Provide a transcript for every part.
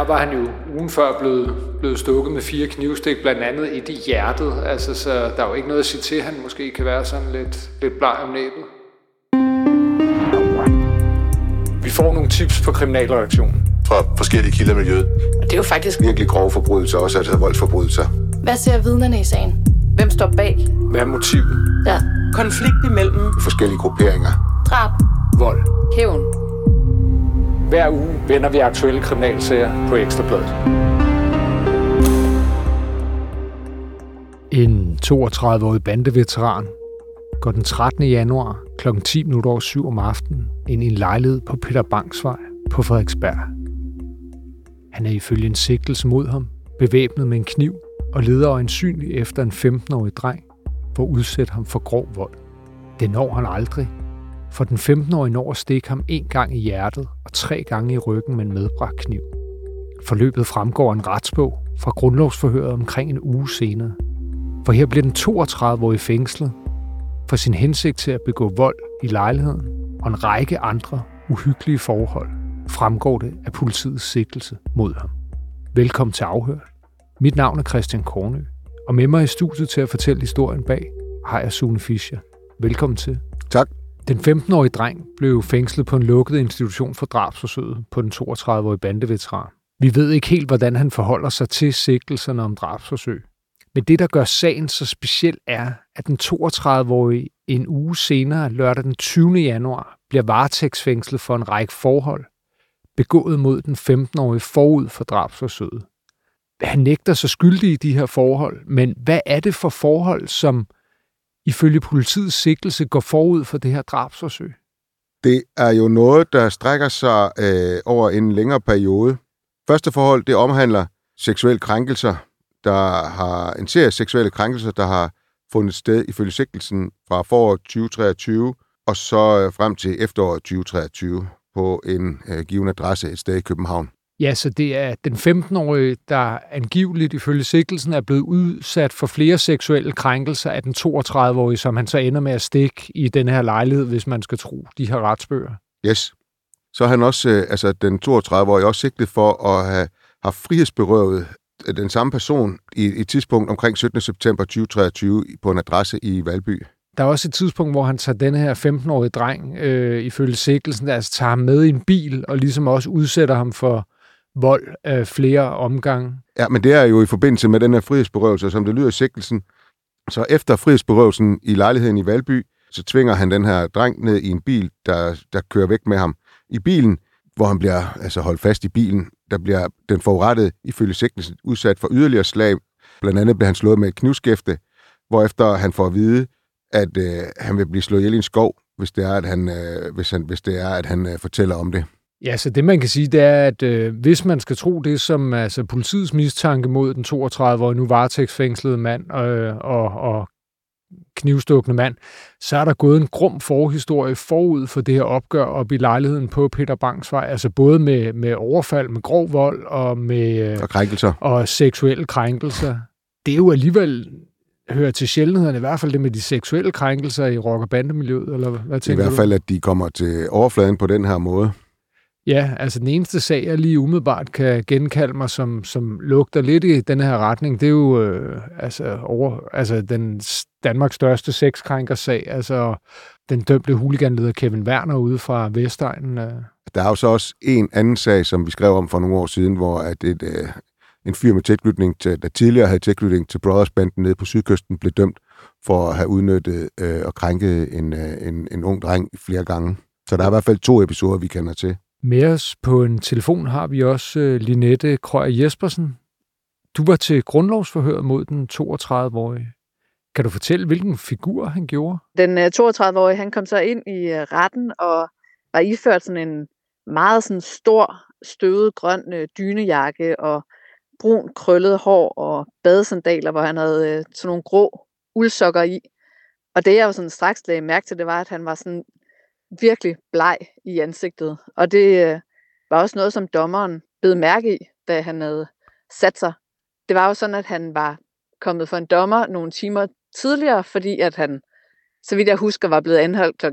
der var han jo ugen før blevet, blevet stukket med fire knivstik, blandt andet et i hjertet. Altså, så der er jo ikke noget at sige til, at han måske kan være sådan lidt, lidt bleg om næbet. Vi får nogle tips på kriminalreaktionen. Fra forskellige kilder i miljøet. Og det er jo faktisk Virkelig grove forbrydelser, også altså voldsforbrydelser. Hvad ser vidnerne i sagen? Hvem står bag? Hvad er motivet? Ja. Konflikt imellem Forskellige grupperinger. Drab. Vold. Hævn. Hver uge vender vi aktuelle kriminalsager på Ekstrabladet. En 32-årig bandeveteran går den 13. januar kl. 10 minutter over 7 om aftenen ind i en lejlighed på Peter Bangsvej på Frederiksberg. Han er ifølge en sigtelse mod ham bevæbnet med en kniv og leder øjensynligt efter en 15-årig dreng for at udsætte ham for grov vold. Det når han aldrig, for den 15-årige når at stikke ham en gang i hjertet og tre gange i ryggen med en medbragt kniv. Forløbet fremgår en retsbog fra grundlovsforhøret omkring en uge senere. For her bliver den 32-årige fængslet for sin hensigt til at begå vold i lejligheden og en række andre uhyggelige forhold, fremgår det af politiets sigtelse mod ham. Velkommen til afhøret. Mit navn er Christian Kornø, og med mig i studiet til at fortælle historien bag har jeg Sune Fischer. Velkommen til. Tak. Den 15-årige dreng blev fængslet på en lukket institution for drabsforsøget på den 32-årige bandeveteran. Vi ved ikke helt, hvordan han forholder sig til sigtelserne om drabsforsøg. Men det, der gør sagen så speciel, er, at den 32-årige en uge senere, lørdag den 20. januar, bliver varetægtsfængslet for en række forhold, begået mod den 15-årige forud for drabsforsøget. Han nægter sig skyldig i de her forhold, men hvad er det for forhold, som ifølge politiets sigtelse går forud for det her drabsforsøg? Det er jo noget, der strækker sig øh, over en længere periode. Første forhold, det omhandler seksuelle krænkelser. Der har en serie seksuelle krænkelser, der har fundet sted ifølge sigtelsen fra foråret 2023 og så øh, frem til efteråret 2023 på en øh, given adresse et sted i København. Ja, så det er den 15-årige, der angiveligt ifølge sigtelsen er blevet udsat for flere seksuelle krænkelser af den 32-årige, som han så ender med at stikke i den her lejlighed, hvis man skal tro de her retsbøger. Yes. Så er han også, øh, altså den 32-årige, også sigtet for at have haft frihedsberøvet den samme person i et tidspunkt omkring 17. september 2023 på en adresse i Valby. Der er også et tidspunkt, hvor han tager den her 15-årige dreng, øh, ifølge sigtelsen, der altså tager ham med i en bil, og ligesom også udsætter ham for vold øh, flere omgange. Ja, men det er jo i forbindelse med den her frihedsberøvelse, som det lyder i sigtelsen. Så efter frihedsberøvelsen i lejligheden i Valby, så tvinger han den her dreng ned i en bil, der, der kører væk med ham. I bilen, hvor han bliver altså holdt fast i bilen, der bliver den forurettede ifølge sigtelsen udsat for yderligere slag. Blandt andet bliver han slået med et knivskæfte, hvorefter han får at vide, at øh, han vil blive slået ihjel i en skov, hvis det er, at han, øh, hvis han, hvis det er, at han øh, fortæller om det. Ja, så det man kan sige, det er, at øh, hvis man skal tro det, som altså, politiets mistanke mod den 32-årige nu varetægtsfængslede mand øh, og, og knivstukkende mand, så er der gået en grum forhistorie forud for det her opgør op i lejligheden på Peter Bangsvej, altså både med, med overfald, med grov vold og med Og krænkelser. og seksuelle krænkelser. Det er jo alligevel hører til sjældenhederne, i hvert fald det med de seksuelle krænkelser i rock- og bandemiljøet, eller hvad I tænker hvert du? fald, at de kommer til overfladen på den her måde. Ja, altså den eneste sag, jeg lige umiddelbart kan genkalde mig, som, som lugter lidt i den her retning, det er jo øh, altså, over, altså den Danmarks største sexkrænkersag, altså den dømte huliganleder Kevin Werner ude fra Vestegnen. Øh. Der er jo så også en anden sag, som vi skrev om for nogle år siden, hvor at et, øh, en fyr med tilknytning til, der tidligere havde tilknytning til Brothers-banden nede på sydkysten, blev dømt for at have udnyttet øh, og krænket en, øh, en, en ung dreng flere gange. Så der er i hvert fald to episoder, vi kender til. Med os på en telefon har vi også øh, Linette Krøyer Jespersen. Du var til grundlovsforhøret mod den 32-årige. Kan du fortælle, hvilken figur han gjorde? Den øh, 32-årige, han kom så ind i øh, retten og var iført sådan en meget sådan stor, støvet grøn øh, dynejakke og brun krøllet hår og badesandaler, hvor han havde øh, sådan nogle grå uldsokker i. Og det jeg jo sådan straks lagde mærke til, det var, at han var sådan virkelig bleg i ansigtet. Og det øh, var også noget, som dommeren bed mærke i, da han havde sat sig. Det var jo sådan, at han var kommet for en dommer nogle timer tidligere, fordi at han, så vidt jeg husker, var blevet anholdt kl.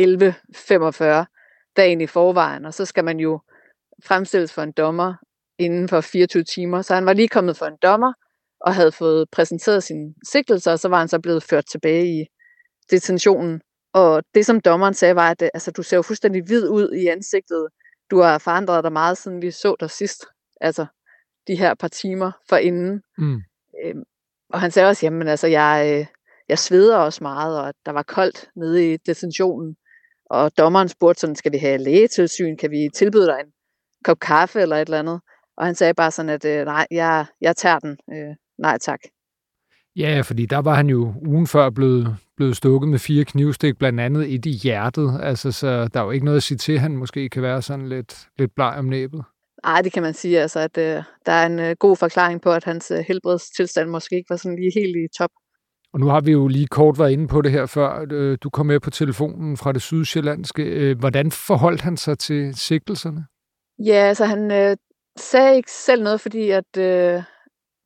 11.45 dagen i forvejen. Og så skal man jo fremstilles for en dommer inden for 24 timer. Så han var lige kommet for en dommer og havde fået præsenteret sin sigtelse, og så var han så blevet ført tilbage i detentionen. Og det, som dommeren sagde, var, at altså, du ser jo fuldstændig hvid ud i ansigtet. Du har forandret dig meget, siden vi så dig sidst. Altså, de her par timer for inden. Mm. Øhm, og han sagde også, jamen altså, jeg, øh, jeg sveder også meget, og der var koldt nede i detentionen. Og dommeren spurgte sådan, skal vi have lægetilsyn? Kan vi tilbyde dig en kop kaffe eller et eller andet? Og han sagde bare sådan, at øh, nej, jeg, jeg tager den. Øh, nej tak. Ja, fordi der var han jo ugen før blevet, blevet stukket med fire knivstik, blandt andet et i hjertet. Altså, så der er jo ikke noget at sige til, at han måske kan være sådan lidt, lidt bleg om næbet. Nej, det kan man sige, altså, at øh, der er en øh, god forklaring på, at hans øh, helbredstilstand måske ikke var sådan lige helt i top. Og nu har vi jo lige kort været inde på det her før. Øh, du kom med på telefonen fra det sydsjællandske. Øh, hvordan forholdt han sig til sigtelserne? Ja, altså han øh, sagde ikke selv noget, fordi at... Øh,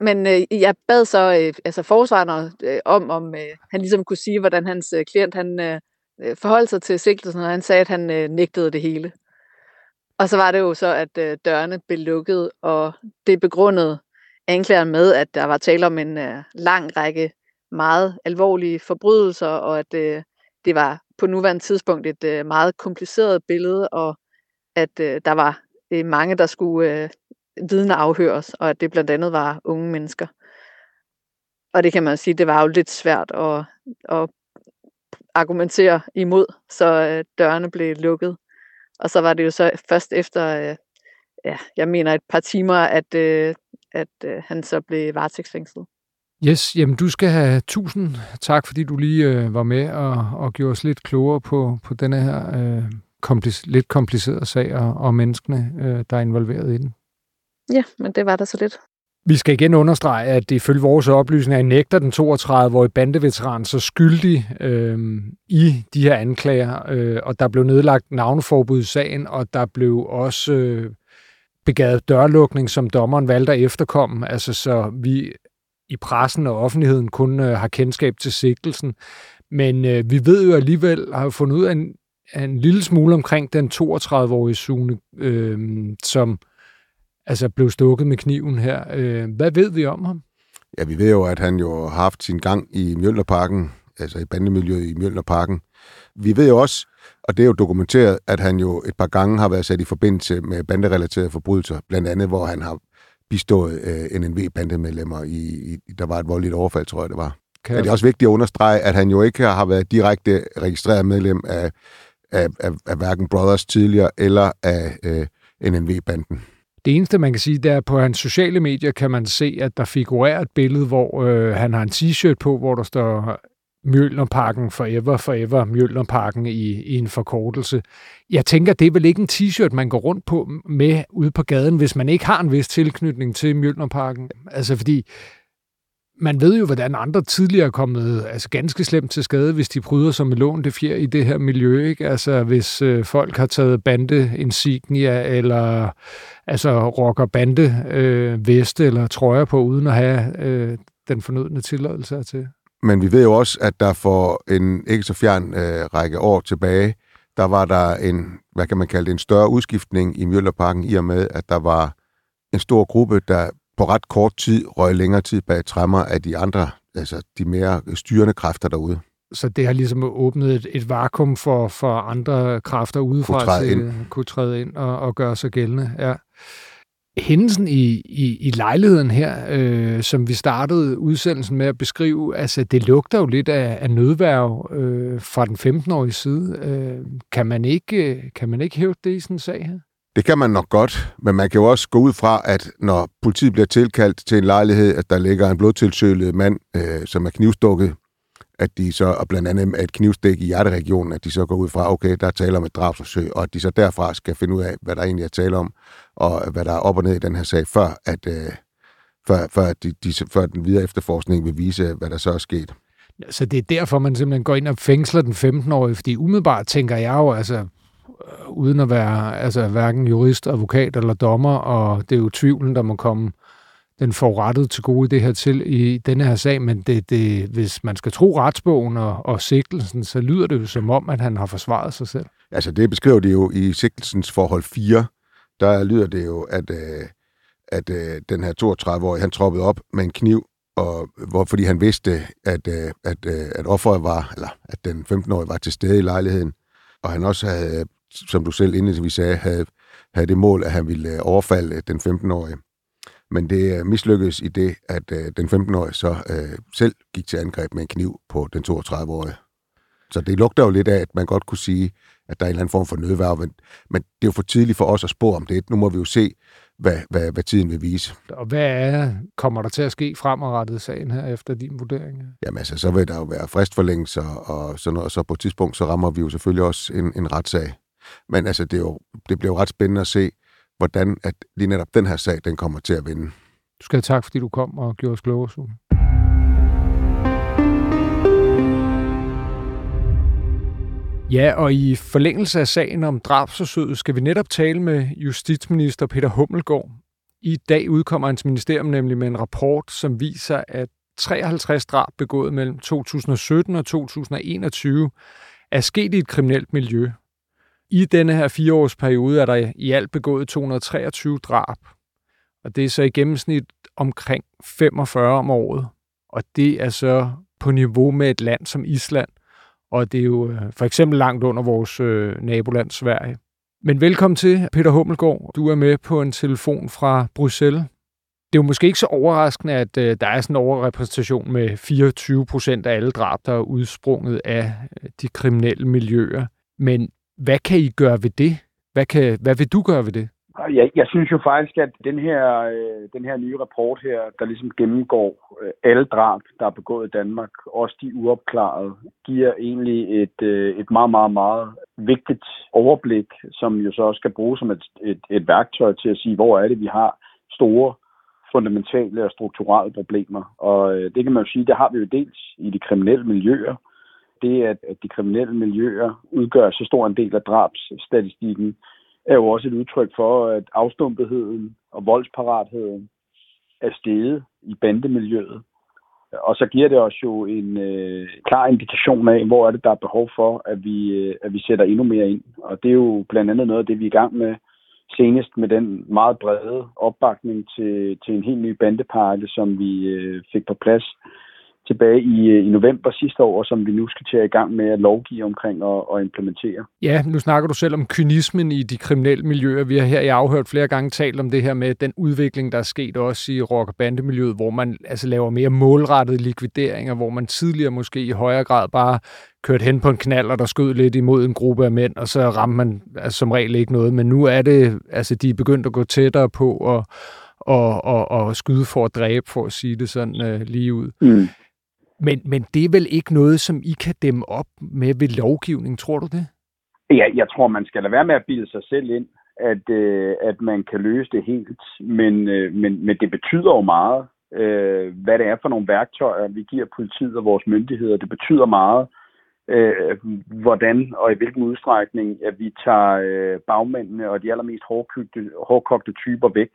men øh, jeg bad så øh, altså forsvarerne øh, om, om øh, han ligesom kunne sige, hvordan hans øh, klient han øh, øh forholdt sig til sigtelsen, og han sagde, at han øh, nægtede det hele. Og så var det jo så, at øh, dørene blev lukket, og det begrundede anklageren med, at der var tale om en øh, lang række meget alvorlige forbrydelser, og at øh, det var på nuværende tidspunkt et øh, meget kompliceret billede, og at øh, der var øh, mange, der skulle øh, vidne afhøres, og at det blandt andet var unge mennesker. Og det kan man sige, det var jo lidt svært at, at argumentere imod, så øh, dørene blev lukket. Og så var det jo så først efter, øh, ja, jeg mener et par timer, at, øh, at han så blev varetægtsfængslet. Yes, jamen du skal have tusind tak, fordi du lige øh, var med og, og gjorde os lidt klogere på, på denne her øh, komplic- lidt komplicerede sag og, og menneskene, øh, der er involveret i den. Ja, men det var der så lidt. Vi skal igen understrege, at ifølge vores oplysninger nægter den 32-årige bandeveteran så skyldig øh, i de her anklager, øh, og der blev nedlagt navneforbud i sagen, og der blev også øh, begavet dørlukning, som dommeren valgte at efterkomme. Altså, så vi i pressen og offentligheden kun øh, har kendskab til sigtelsen. Men øh, vi ved jo alligevel, har fundet ud af en, af en lille smule omkring den 32-årige Sune, øh, som altså blev stukket med kniven her. Øh, hvad ved vi om ham? Ja, vi ved jo, at han jo har haft sin gang i Mjølnerparken, altså i bandemiljøet i Mjølnerparken. Vi ved jo også, og det er jo dokumenteret, at han jo et par gange har været sat i forbindelse med banderelaterede forbrydelser, blandt andet hvor han har bistået øh, NNV-bandemedlemmer i, i, der var et voldeligt overfald, tror jeg det var. Kan det er også vigtigt at understrege, at han jo ikke har været direkte registreret medlem af, af, af, af hverken Brothers tidligere eller af øh, NNV-banden. Det eneste, man kan sige, det er, at på hans sociale medier kan man se, at der figurerer et billede, hvor øh, han har en t-shirt på, hvor der står Mjølnerparken Forever, Forever, Mjølnerparken i, i en forkortelse. Jeg tænker, det er vel ikke en t-shirt, man går rundt på med ude på gaden, hvis man ikke har en vis tilknytning til Mjølnerparken. Altså fordi, man ved jo, hvordan andre tidligere er kommet altså ganske slemt til skade, hvis de bryder sig med lån det fjer i det her miljø. Ikke? Altså hvis øh, folk har taget bande insignia eller altså rocker bande øh, veste eller trøjer på, uden at have øh, den fornødne tilladelse til. Men vi ved jo også, at der for en ikke så fjern øh, række år tilbage, der var der en, hvad kan man kalde det, en større udskiftning i Mjøllerparken, i og med, at der var en stor gruppe, der på ret kort tid røg længere tid bag træmmer af de andre, altså de mere styrende kræfter derude. Så det har ligesom åbnet et, et vakuum for, for andre kræfter udefra kunne træde til ind. kunne træde ind og, og gøre sig gældende. Ja hændelsen i, i, i lejligheden her, øh, som vi startede udsendelsen med at beskrive, altså det lugter jo lidt af, af nødværv øh, fra den 15-årige side. Øh, kan, man ikke, kan man ikke hæve det i sådan en sag her? Det kan man nok godt, men man kan jo også gå ud fra, at når politiet bliver tilkaldt til en lejlighed, at der ligger en blodtilsølet mand, øh, som er knivstukket, at de så, og blandt andet et knivstik i hjerteregionen, at de så går ud fra, okay, der er tale om et drabsforsøg, og at de så derfra skal finde ud af, hvad der egentlig er tale om, og hvad der er op og ned i den her sag, før, at, øh, før, før, de, de, før den videre efterforskning vil vise, hvad der så er sket. Så det er derfor, man simpelthen går ind og fængsler den 15-årige, fordi umiddelbart tænker jeg jo, altså, Øh, uden at være altså, hverken jurist, advokat eller dommer, og det er jo tvivlen, der må komme den forurettede til gode i det her til i denne her sag, men det, det, hvis man skal tro retsbogen og, og sigtelsen, så lyder det jo som om, at han har forsvaret sig selv. Altså det beskriver det jo i sigtelsens forhold 4, der lyder det jo, at, øh, at øh, den her 32-årige, han troppede op med en kniv, og, hvor, fordi han vidste, at, øh, at, øh, at offeret var, eller at den 15-årige var til stede i lejligheden, og han også havde, som du selv indledningsvis sagde, havde, havde det mål, at han ville øh, overfalde den 15-årige. Men det øh, mislykkedes i det, at øh, den 15-årige så øh, selv gik til angreb med en kniv på den 32-årige. Så det lugter jo lidt af, at man godt kunne sige, at der er en eller anden form for nødværv, men, men det er jo for tidligt for os at spå om det. Nu må vi jo se, hvad, hvad, hvad tiden vil vise. Og hvad er, kommer der til at ske fremadrettet sagen her efter din vurdering? Jamen altså, så vil der jo være fristforlængelser og sådan noget, og så på et tidspunkt, så rammer vi jo selvfølgelig også en, en retssag. Men altså, det, er jo, det bliver jo ret spændende at se, hvordan at lige netop den her sag, den kommer til at vinde. Du skal have tak, fordi du kom og gjorde os klogere, Sune. Ja, og i forlængelse af sagen om drabsforsøget skal vi netop tale med justitsminister Peter Hummelgaard. I dag udkommer hans ministerium nemlig med en rapport, som viser, at 53 drab begået mellem 2017 og 2021 er sket i et kriminelt miljø. I denne her fireårsperiode er der i alt begået 223 drab, og det er så i gennemsnit omkring 45 om året. Og det er så på niveau med et land som Island, og det er jo øh, for eksempel langt under vores øh, naboland Sverige. Men velkommen til, Peter Hummelgaard. Du er med på en telefon fra Bruxelles. Det er jo måske ikke så overraskende, at øh, der er sådan en overrepræsentation med 24 procent af alle drab, der er udsprunget af øh, de kriminelle miljøer. Men hvad kan I gøre ved det? Hvad, kan, hvad vil du gøre ved det? Jeg, jeg synes jo faktisk, at den her, øh, den her nye rapport her, der ligesom gennemgår øh, alle drab, der er begået i Danmark, også de uopklarede, giver egentlig et, øh, et meget, meget, meget vigtigt overblik, som jo så også skal bruges som et, et, et værktøj til at sige, hvor er det, vi har store fundamentale og strukturelle problemer. Og øh, det kan man jo sige, det har vi jo dels i de kriminelle miljøer. Det, at, at de kriminelle miljøer udgør så stor en del af drabsstatistikken, er jo også et udtryk for, at afstumpetheden og voldsparatheden er steget i bandemiljøet. Og så giver det os jo en øh, klar indikation af, hvor er det, der er behov for, at vi, øh, at vi sætter endnu mere ind. Og det er jo blandt andet noget af det, vi er i gang med senest med den meget brede opbakning til, til en helt ny bandepakke, som vi øh, fik på plads tilbage i, øh, i november sidste år, som vi nu skal til at i gang med at lovgive omkring og, og implementere. Ja, nu snakker du selv om kynismen i de kriminelle miljøer. Vi har her i afhørt flere gange talt om det her med den udvikling, der er sket også i rock- og bandemiljøet, hvor man altså laver mere målrettede likvideringer, hvor man tidligere måske i højere grad bare kørt hen på en knald, og der skød lidt imod en gruppe af mænd, og så ramte man altså, som regel ikke noget. Men nu er det, altså de er begyndt at gå tættere på og, og, og, og skyde for at dræbe, for at sige det sådan øh, lige ud. Mm. Men, men det er vel ikke noget, som I kan dæmme op med ved lovgivning, tror du det? Ja, jeg tror, man skal lade være med at bilde sig selv ind, at, øh, at man kan løse det helt. Men, øh, men, men det betyder jo meget, øh, hvad det er for nogle værktøjer, vi giver politiet og vores myndigheder. Det betyder meget, øh, hvordan og i hvilken udstrækning, at vi tager øh, bagmændene og de allermest hårdkogte, hårdkogte typer væk.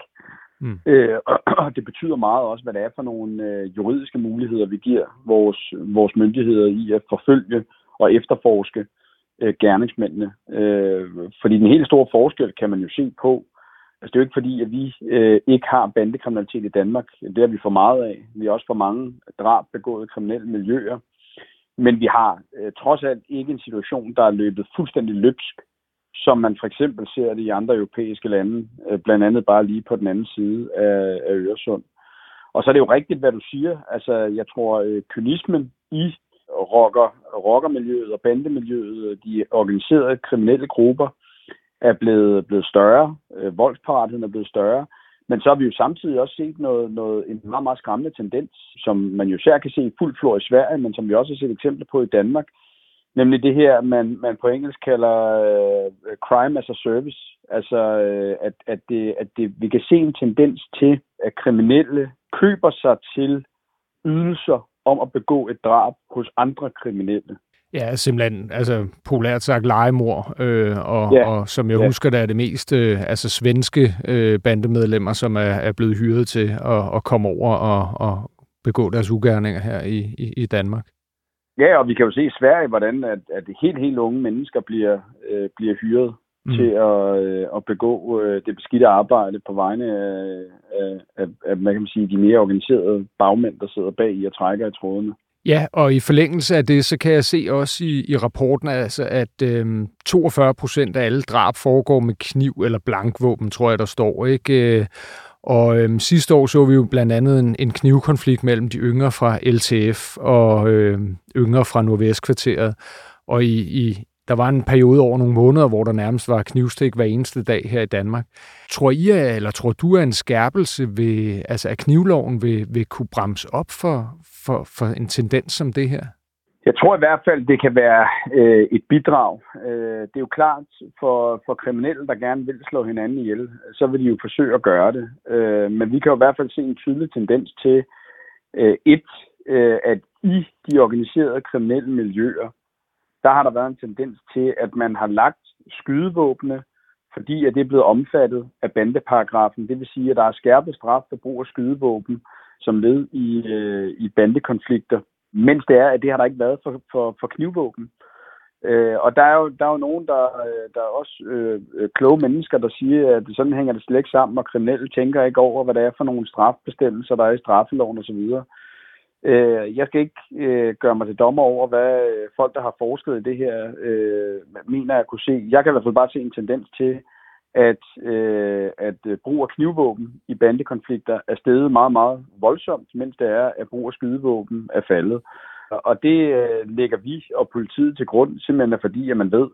Mm. Øh, og, og det betyder meget også, hvad det er for nogle øh, juridiske muligheder, vi giver vores, vores myndigheder i at forfølge og efterforske øh, gerningsmændene. Øh, fordi den helt store forskel kan man jo se på, altså det er jo ikke fordi, at vi øh, ikke har bandekriminalitet i Danmark. Det har vi for meget af. Vi har også for mange drab begået kriminelle miljøer. Men vi har øh, trods alt ikke en situation, der er løbet fuldstændig løbsk som man for eksempel ser det i andre europæiske lande, øh, blandt andet bare lige på den anden side af, af Øresund. Og så er det jo rigtigt, hvad du siger. Altså, jeg tror, øh, kynismen i rocker, rockermiljøet og bandemiljøet, øh, de organiserede kriminelle grupper, er blevet, blevet større. Øh, voldsparatheden er blevet større. Men så har vi jo samtidig også set noget, noget, en meget, meget skræmmende tendens, som man jo særligt kan se i fuld flor i Sverige, men som vi også har set eksempler på i Danmark, Nemlig det her, man, man på engelsk kalder uh, crime as a service. Altså, uh, at, at, det, at det, vi kan se en tendens til, at kriminelle køber sig til ydelser om at begå et drab hos andre kriminelle. Ja, simpelthen, altså populært sagt legemor, øh, og, ja. og som jeg ja. husker, der er det mest øh, altså svenske øh, bandemedlemmer, som er, er blevet hyret til at, at komme over og, og begå deres ugerninger her i, i, i Danmark. Ja, og vi kan jo se i Sverige, hvordan at, at helt, helt unge mennesker bliver, øh, bliver hyret mm. til at, øh, at begå øh, det beskidte arbejde på vegne af, af, af, af hvad kan man sige, de mere organiserede bagmænd, der sidder bag i og trækker i trådene. Ja, og i forlængelse af det, så kan jeg se også i, i rapporten, altså, at øhm, 42 procent af alle drab foregår med kniv eller blankvåben, tror jeg, der står. ikke. Og øhm, sidste år så vi jo blandt andet en, en knivkonflikt mellem de yngre fra LTF og øhm, yngre fra Nordvestkvarteret. Og i, i, der var en periode over nogle måneder, hvor der nærmest var knivstik hver eneste dag her i Danmark. Tror I, eller tror du, at en skærpelse ved, altså af knivloven vil, vil kunne bremse op for, for, for en tendens som det her? Jeg tror i hvert fald, det kan være øh, et bidrag. Øh, det er jo klart for, for kriminelle, der gerne vil slå hinanden ihjel, så vil de jo forsøge at gøre det. Øh, men vi kan jo i hvert fald se en tydelig tendens til, øh, et, øh, at i de organiserede kriminelle miljøer, der har der været en tendens til, at man har lagt skydevåbne, fordi at det er blevet omfattet af bandeparagrafen. Det vil sige, at der er skærpet straf for brug af skydevåben som led i, øh, i bandekonflikter, mens det er, at det har der ikke været for, for, for knivvåben. Øh, og der er, jo, der er jo nogen, der, der er også øh, kloge mennesker, der siger, at sådan hænger det slet ikke sammen, og kriminelle tænker ikke over, hvad det er for nogle strafbestemmelser, der er i straffeloven osv. Øh, jeg skal ikke øh, gøre mig til dommer over, hvad øh, folk, der har forsket i det her, øh, mener at kunne se. Jeg kan i hvert fald bare se en tendens til, at, øh, at øh, brug af knivvåben i bandekonflikter er steget meget, meget voldsomt, mens det er, at brug af skydevåben er faldet. Og det øh, lægger vi og politiet til grund, simpelthen fordi, at man ved,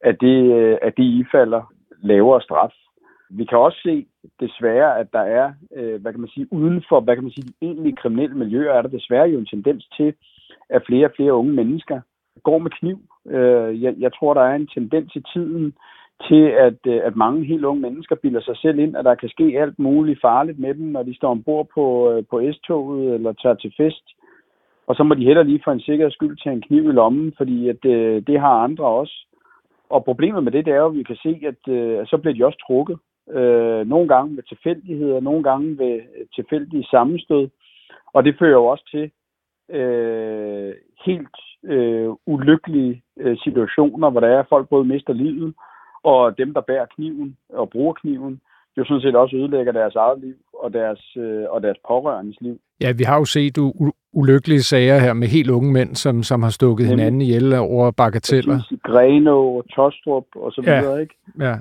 at det, øh, at det ifalder lavere straf. Vi kan også se desværre, at der er, øh, hvad kan man sige, uden for, hvad kan man sige, de egentlige kriminelle miljøer, er der desværre jo en tendens til, at flere og flere unge mennesker går med kniv. Øh, jeg, jeg tror, der er en tendens i tiden til, at, øh, at mange helt unge mennesker bilder sig selv ind, at der kan ske alt muligt farligt med dem, når de står ombord på, øh, på S-toget eller tager til fest. Og så må de heller lige for en sikkerheds skyld tage en kniv i lommen, fordi at, øh, det har andre også. Og problemet med det, det er jo, at vi kan se, at, øh, så bliver de også trukket. Øh, nogle gange ved tilfældigheder, nogle gange ved øh, tilfældige sammenstød. Og det fører jo også til øh, helt øh, ulykkelige øh, situationer, hvor der er, at folk både mister livet, og dem, der bærer kniven og bruger kniven, jo sådan set også ødelægger deres eget liv og deres, øh, og deres pårørendes liv. Ja, vi har jo set u- ulykkelige sager her med helt unge mænd, som, som har stukket Nemlig. hinanden ihjel over bagateller. Greno og Tostrup og så videre, ja. ikke? Ja.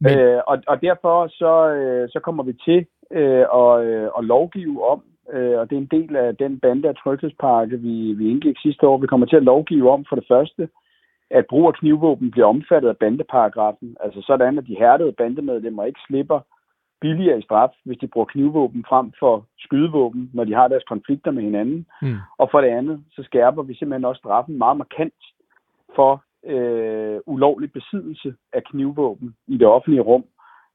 Men... Øh, og, og derfor så, øh, så kommer vi til øh, at, øh, at lovgive om, øh, og det er en del af den bande af tryghedspakke, vi, vi indgik sidste år. Vi kommer til at lovgive om for det første, at brug af knivvåben bliver omfattet af bandeparagrafen. Altså sådan, at de hærdede bandemedlemmer ikke slipper billigere i straf, hvis de bruger knivvåben frem for skydevåben, når de har deres konflikter med hinanden. Mm. Og for det andet, så skærper vi simpelthen også straffen meget markant for øh, ulovlig besiddelse af knivvåben i det offentlige rum.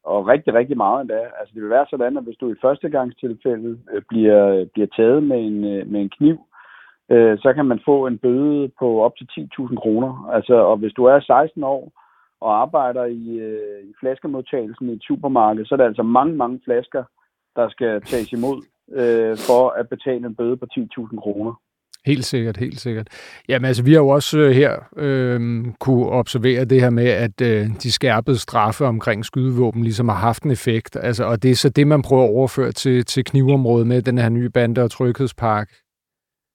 Og rigtig, rigtig meget endda. Altså det vil være sådan, at hvis du i førstegangstilfældet øh, bliver, bliver taget med en, øh, med en kniv, øh, så kan man få en bøde på op til 10.000 kroner. Altså, og hvis du er 16 år og arbejder i, øh, i flaskemodtagelsen i et supermarked, så er der altså mange, mange flasker, der skal tages imod øh, for at betale en bøde på 10.000 kroner. Helt sikkert, helt sikkert. Jamen altså, vi har jo også øh, her øh, kunne observere det her med, at øh, de skærpede straffe omkring skydevåben ligesom har haft en effekt. Altså, og det er så det, man prøver at overføre til, til knivområdet med den her nye bande- og tryghedspark.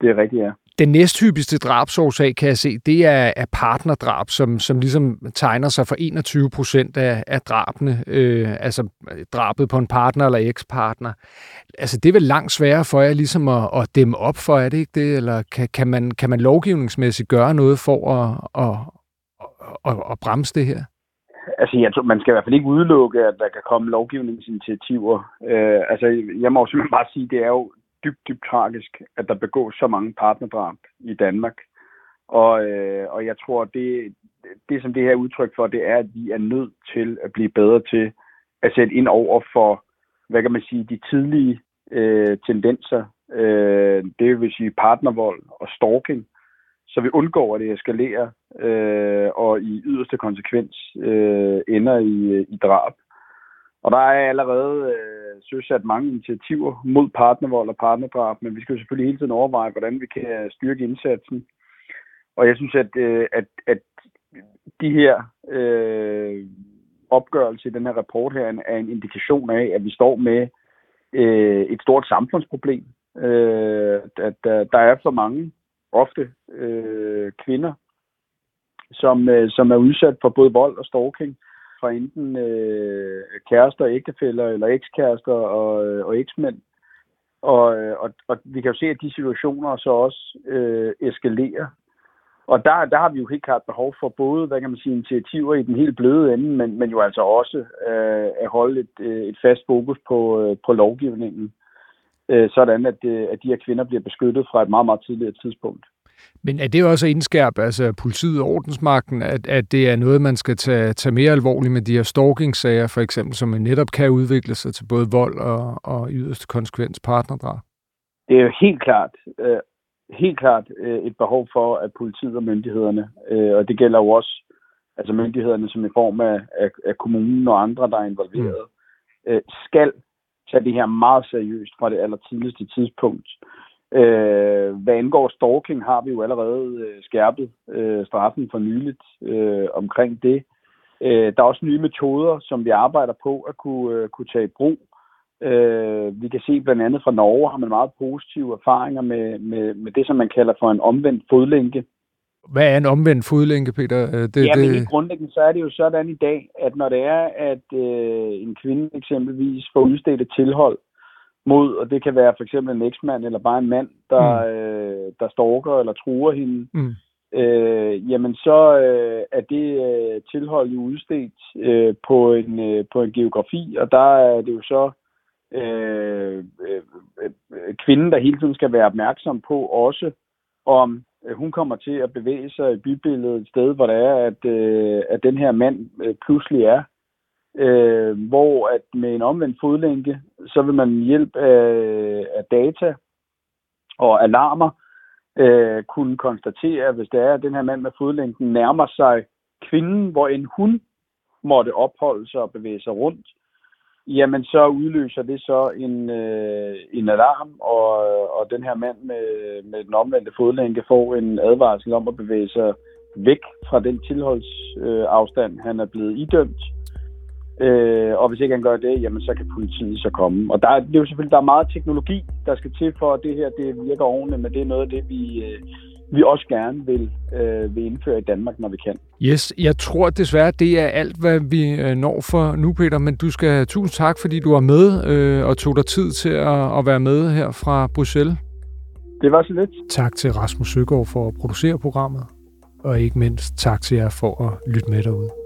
Det er rigtigt, ja. Den næsthyppigste drabsårsag, kan jeg se, det er, er partnerdrab, som, som ligesom tegner sig for 21 procent af, af drabene, øh, altså drabet på en partner eller ekspartner. Altså det er vel langt sværere for jer ligesom at, at dæmme op for, er det ikke det? Eller kan, kan, man, kan man lovgivningsmæssigt gøre noget for at, at, at, at, at bremse det her? Altså, jeg tror, man skal i hvert fald ikke udelukke, at der kan komme lovgivningsinitiativer. Øh, altså, jeg må simpelthen bare sige, det er jo dybt, dybt tragisk, at der begås så mange partnerdrab i Danmark. Og, øh, og jeg tror, det, det som det her er udtryk for, det er, at vi er nødt til at blive bedre til at sætte ind over for, hvad kan man sige, de tidlige øh, tendenser. Øh, det vil sige partnervold og stalking, så vi undgår, at det eskalerer øh, og i yderste konsekvens øh, ender i, øh, i drab. Og der er allerede øh, Øh, søsat mange initiativer mod partnervold og partnerdrab, men vi skal jo selvfølgelig hele tiden overveje, hvordan vi kan øh, styrke indsatsen. Og jeg synes, at, øh, at, at de her øh, opgørelse i den her rapport her er en indikation af, at vi står med øh, et stort samfundsproblem. Øh, at der, der er for mange, ofte øh, kvinder, som, øh, som er udsat for både vold og stalking fra enten øh, kærester, ægtefæller eller ekskærester og, øh, og eksmænd. Og, øh, og, og vi kan jo se, at de situationer så også øh, eskalerer. Og der, der har vi jo helt klart behov for både, hvad kan man sige, initiativer i den helt bløde ende, men, men jo altså også øh, at holde et, øh, et fast fokus på, øh, på lovgivningen, øh, sådan at, øh, at de her kvinder bliver beskyttet fra et meget, meget tidligere tidspunkt. Men er det også indskærp, altså politiet og ordensmagten, at, at det er noget, man skal tage, tage mere alvorligt med de her stalking-sager, for eksempel, som netop kan udvikle sig til både vold og, og yderste konsekvens partnerdrag? Det er jo helt klart, øh, helt klart øh, et behov for, at politiet og myndighederne, øh, og det gælder jo også altså myndighederne som i form af, af, af kommunen og andre, der er involveret, mm. øh, skal tage det her meget seriøst fra det allertidligste tidspunkt. Øh, hvad angår stalking, har vi jo allerede øh, skærpet øh, straffen for nyligt øh, omkring det. Øh, der er også nye metoder, som vi arbejder på at kunne, øh, kunne tage i brug. Øh, vi kan se blandt andet fra Norge har man meget positive erfaringer med, med, med det, som man kalder for en omvendt fodlænke. Hvad er en omvendt fodlænke, Peter? Øh, det, ja, det... men i grundlæggende så er det jo sådan i dag, at når det er, at øh, en kvinde eksempelvis får udstedt et tilhold, mod, og det kan være for eksempel en eksmand eller bare en mand, der, mm. øh, der stalker eller truer hende, mm. øh, jamen så øh, er det øh, tilhold jo udstedt øh, på, en, øh, på en geografi, og der er det jo så øh, øh, øh, kvinden, der hele tiden skal være opmærksom på også, om øh, hun kommer til at bevæge sig i bybilledet et sted, hvor det er, at, øh, at den her mand øh, pludselig er øh, hvor at med en omvendt fodlænke, så vil man hjælp af, af data og alarmer øh, kunne konstatere, hvis det er, at den her mand med fodlænken nærmer sig kvinden, hvor en hun måtte opholde sig og bevæge sig rundt, jamen så udløser det så en, øh, en alarm, og, og den her mand med, med den omvendte fodlænke får en advarsel om at bevæge sig væk fra den tilholdsafstand, øh, han er blevet idømt. Øh, og hvis ikke han gør det, jamen så kan politiet så komme. Og der, det er jo selvfølgelig, der er meget teknologi, der skal til for, at det her det virker ordentligt, men det er noget af det, vi, øh, vi også gerne vil, øh, vil indføre i Danmark, når vi kan. Yes, jeg tror desværre, det er alt, hvad vi øh, når for nu, Peter, men du skal have tusind tak, fordi du var med øh, og tog dig tid til at, at være med her fra Bruxelles. Det var så lidt. Tak til Rasmus Søgaard for at producere programmet, og ikke mindst tak til jer for at lytte med derude.